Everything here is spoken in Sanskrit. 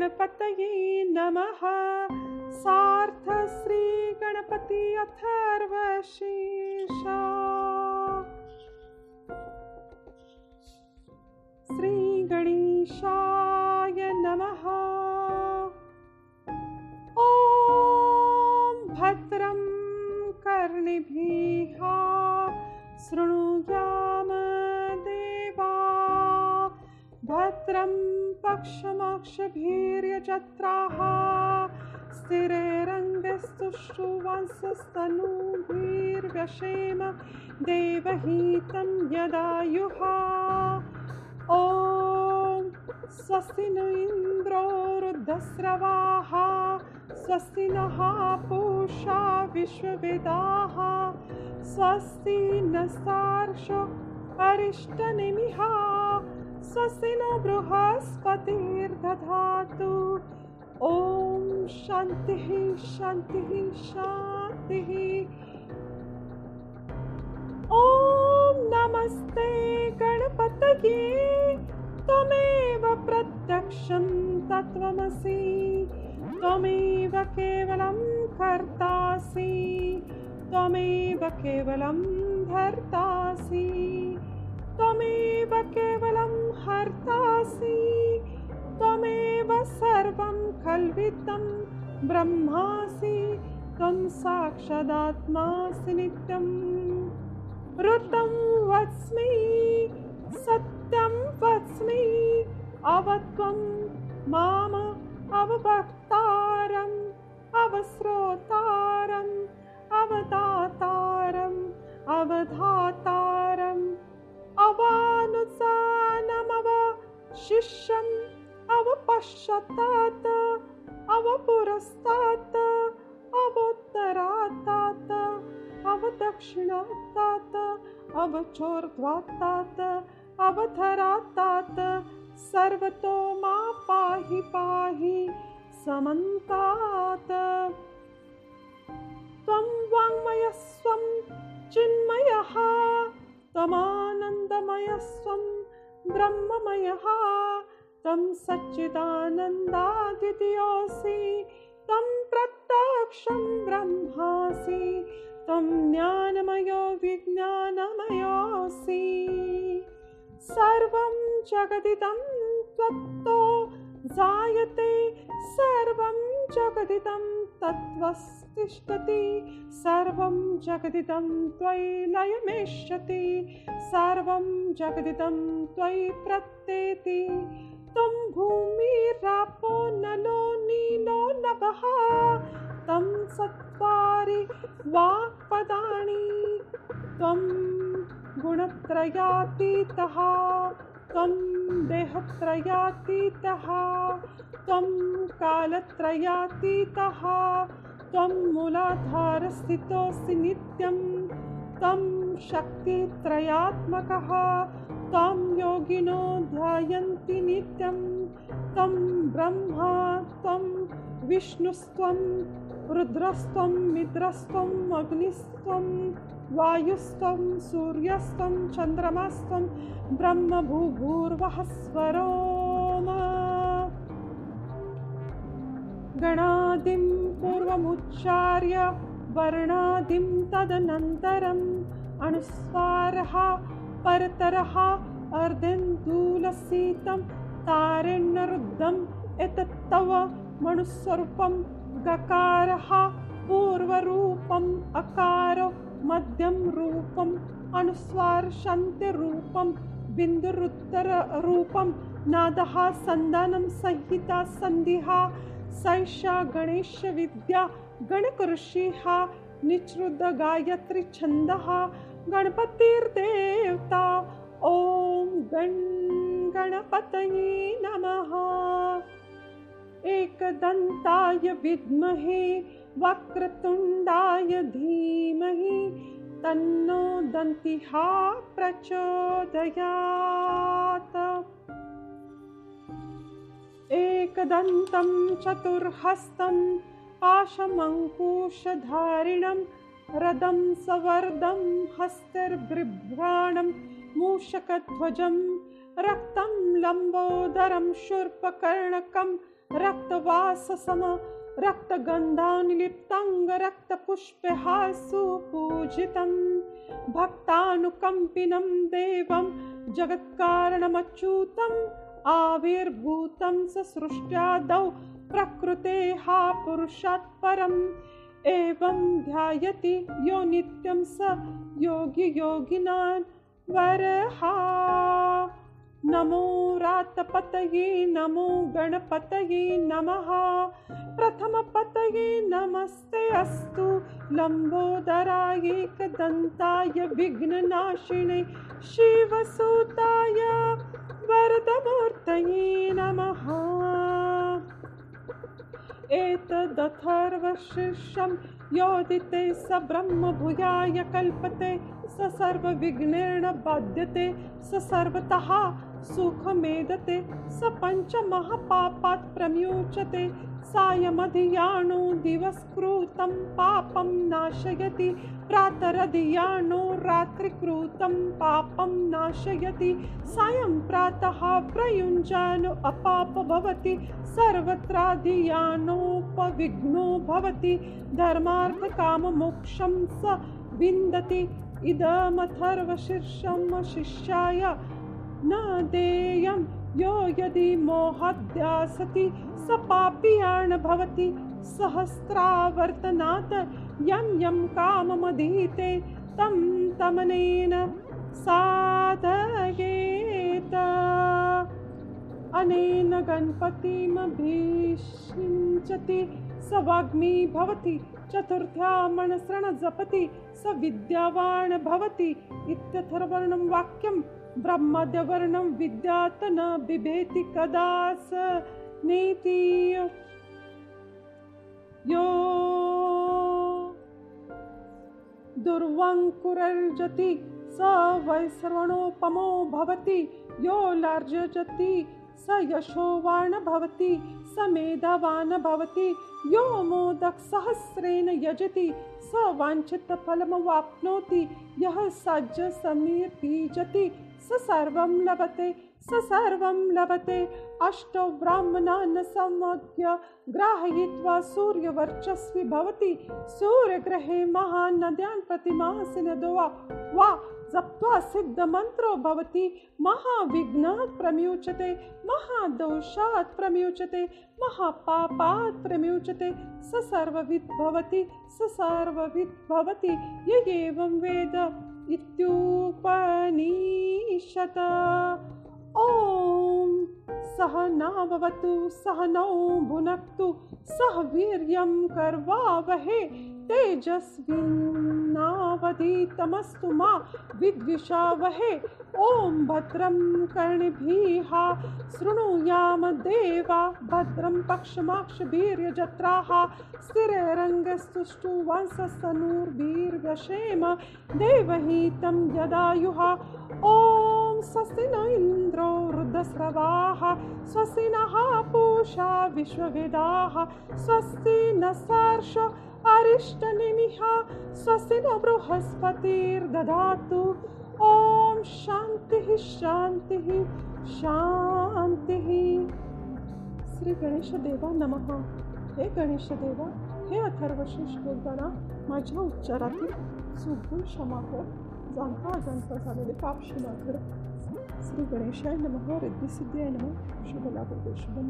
गणपतये नमः। सार्थ श्रीगणपति अथर्वशीर्षा। श्रीगणेशाय नमः। ॐ भद्रं कर्णिभिः। देवा। भद्रं पक्षमक्षभीर्यजत्राः स्थिरेरङ्गस्तुष्टुवंशस्तनूभिर्व्यशेम देवहीतं यदायुः। ॐ स्वस्ति नु इन्द्रो रुद्धस्रवाः स्वस्ति नः पूषा विश्ववेदाः स्वस्ति नस्तार्षो अरिष्टनिमिः स्वस्ति न बृहस्पतिर्दधातु ॐ शान्तिः शान्तिः शान्तिः ॐ नमस्ते गणपतये, त्वमेव प्रत्यक्षं तत्त्वमसि। त्वमेव केवलं कर्तासि। त्वमेव केवलं भर्तासि त्वमेव केवलं हर्तासि त्वमेव सर्वं कल्वितं ब्रह्मासि त्वं साक्षादात्मासि नित्यम् ऋतं वच्मि सत्यं वच्मि अवत्वं माम अवभक्तारम् अवश्रोतारम् अवदातारम् अवधातारम् शिष्यम् अवपश्यतात् अवपुरस्तात् अवोत्तरातात् अवदक्षिणात्तात् अवचोर्ध्वात्तात् अवधरात्तात् सर्वतो मा पाहि पाहि समन्तात्। त्वं वाङ्मयस्वं चिन्मयः त्वमानन्दमयस्वं ब्रह्ममयः। तं सच्चिदानन्दादित्योऽसि तं प्रत्यक्षं ब्रह्मासि त्वं ज्ञानमयो विज्ञानमयोऽसि। सर्वं जगदिदं त्वत्तो जायते सर्वं जगदिदं तत्त्वस्तिष्ठति, सर्वं जगदिदं त्वयि लयमेष्यति, सर्वं जगदिदं त्वयि प्रत्येति। त्वं भूमिरापो नलो नीलो नभः, तं चत्वारि वाक्पदानि त्वं गुणत्रयातीतः। त्वं देहत्रयातीतः त्वं कालत्रयातीतः त्वं मूलाधारस्थितोऽसि नित्यं तं शक्तित्रयात्मकः तं योगिनो ध्यायन्ति नित्यं तं ब्रह्मा त्वं विष्णुस्त्वं रुद्रस्त्वं मित्रस्त्वम् अग्निस्त्वं वायुस्त्वं सूर्यस्त्वं चन्द्रमास्त्वं ब्रह्मभूभूर्वः स्वरो गणादिं पूर्वमुच्चार्य वर्णादिं तदनन्तरम् अनुस्वारः परतरः अर्धेन्दूलसीतं तारेण्यरुद्धम् एतत्तव मनुस्वरूपं गकारः पूर्वरूपम् अकारो मध्यं रूपम् अनुस्वारशन्तिरूपं बिन्दुरुत्तररूपं नादः सन्धानं संहिता सन्धिः सैषा गणेशविद्या गणकृषिः निःसृतगायत्रीछन्दः गणपतिर्देवता ॐ गण गणपतये नमः एकदन्ताय विद्महे वक्रतुण्डाय धीमहि तन्नो दन्तिः प्रचोदयात्। एकदन्तं चतुर्हस्तं पाशमङ्कुशधारिणं रदं सवर्दं हस्तिर्बिभ्राणं मूषकध्वजं रक्तं लम्बोदरं शूर्पकर्णकं रक्तवाससम रक्तगन्धानुलिप्ताङ्गरक्तपुष्पः सुपूजितं भक्तानुकम्पिनं देवं जगत्कारणमच्युतम्। आविर्भूतं ससृष्ट्यादौ प्रकृतेः पुरुषात् परम्। एवं ध्यायति यो नित्यं स योगि योगिनान् वरहा नमो रातपतये नमो गणपतये नमः। प्रथमपतये नमस्ते अस्तु। लम्बोदरायेकदन्ताय विघ्ननाशिने शिवसूताय वरदमूर्तये नमः। एतदथर्वशिष्यं योदिते स ब्रह्मभूयाय कल्पते। स सर्वविघ्नेन बाध्यते। स सर्वतः सुखमेदते स पञ्चमहापापात् प्रम्यूचते। सायमधियाणो दिवस्कृतं पापं नाशयति। प्रातरधियाणो रात्रिकृतं पापं नाशयति। सायं प्रातः प्रयुञ्जानो अपाप भवति। सर्वत्राधियानोपविघ्नो भवति। धर्मार्थकाममोक्षं स विन्दति। इदमथर्वशीर्षं शिष्याय न देयं यो यदि मोहाद्यासति स पापीयान् भवति। सहस्रावर्तनात् यं यं काममधीते तं तमनेन साधयेत। अनेन गणपतिमभिषिञ्चति स वाग्मी भवति चतुर्थ्यामणसृण जपति स विद्यावान् भवति। इत्यथर्वर्णं वाक्यं विद्यात् बिभेति कदा स नेति यो दुर्वङ्कुरर्जति स वैश्रवणोपमो भवति यो लार्जति स यशोवान् भवति स मेधावान् भवति यो मोदकसहस्रेण यजति स वाञ्छितफलमवाप्नोति यः सज्ज समीर्तीजति स सर्वं लभते, स सर्वं लभते। अष्टौ ब्राह्मणान् समज्ञ ग्राहयित्वा सूर्यवर्चस्वी भवति। सूर्यग्रहे महानद्यान् प्रतिमासिनदो वा, जप्त्वा सिद्धमन्त्रो भवति। महाविघ्नात् प्रम्यूचते, महादोषात् प्रम्यूचते, महापापात् प्रम्यूचते। स सर्वविद् भवति, स सर्वविद् भवति। य एवं वेद। इत्युपनिषत् ॐ सह नावतु सह नौ भुनक्तु सह वीर्यं कर्वावहे। तेजस्विनावधीतमस्तु मा विद्विषावहे। ॐ भद्रं कर्णिभिः शृणुयाम देवा, भद्रं पक्षमाक्षवीर्यजत्राः स्थिररङ्गस्तुष्टु वंशस्तनूर्वीर्यशेम देवहीतं यदायुः ॐ स्वस्ति न इन्द्रो रुद्रस्रवाः स्वस्ति नः पूषा विश्ववेदाः, स्वस्ति न अरिष्टनिमिह स्वस्ति न बृहस्पतिर्ददातु ॐ शान्तिः शान्तिः शान्तिः। श्रीगणेशदेवा नमः। हे गणेशदेवा हे अथर्वशीष बोलताना माझ्या उच्चारातील सुगुण क्षमा कर जाणता अजाणता झालेले पाप क्षमा कर. श्री गणेशाय नमः रिद्धिसिद्ध्याय नमः। शुभलाभ शुभम